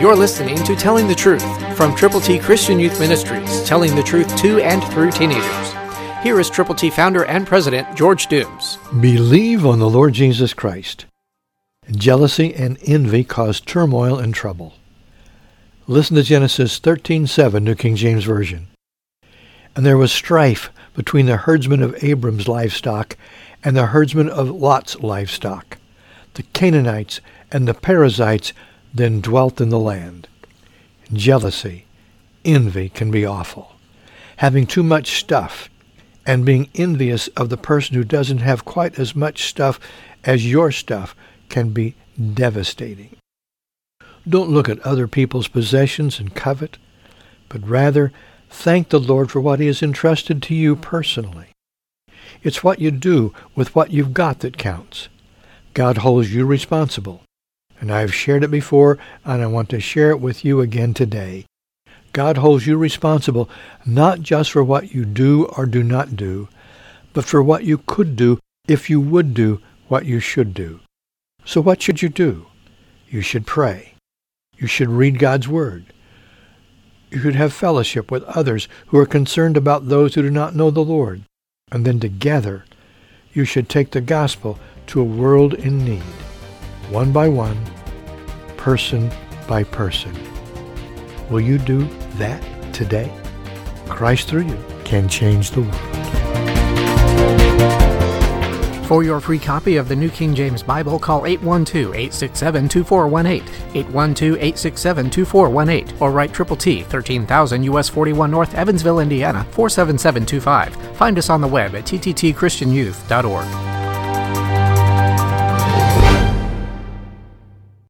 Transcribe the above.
You're listening to Telling the Truth from Triple T Christian Youth Ministries, telling the truth to and through teenagers. Here is Triple T founder and president George Dooms. Believe on the Lord Jesus Christ. Jealousy and envy cause turmoil and trouble. Listen to Genesis 13:7, New King James Version. And there was strife between the herdsmen of Abram's livestock and the herdsmen of Lot's livestock. The Canaanites and the Perizzites then dwelt in the land. Jealousy, envy can be awful. Having too much stuff and being envious of the person who doesn't have quite as much stuff as your stuff can be devastating. Don't look at other people's possessions and covet, but rather thank the Lord for what he has entrusted to you personally. It's what you do with what you've got that counts. God holds you responsible. And I've shared it before, and I want to share it with you again today. God holds you responsible not just for what you do or do not do, but for what you could do if you would do what you should do. So what should you do? You should pray. You should read God's Word. You should have fellowship with others who are concerned about those who do not know the Lord. And then together, you should take the gospel to a world in need, one by one, person by person. Will you do that today? Christ through you can change the world. For your free copy of the New King James Bible, call 812-867-2418, 812-867-2418, or write Triple T, 13000 US 41 North, Evansville, Indiana, 47725. Find us on the web at tttchristianyouth.org.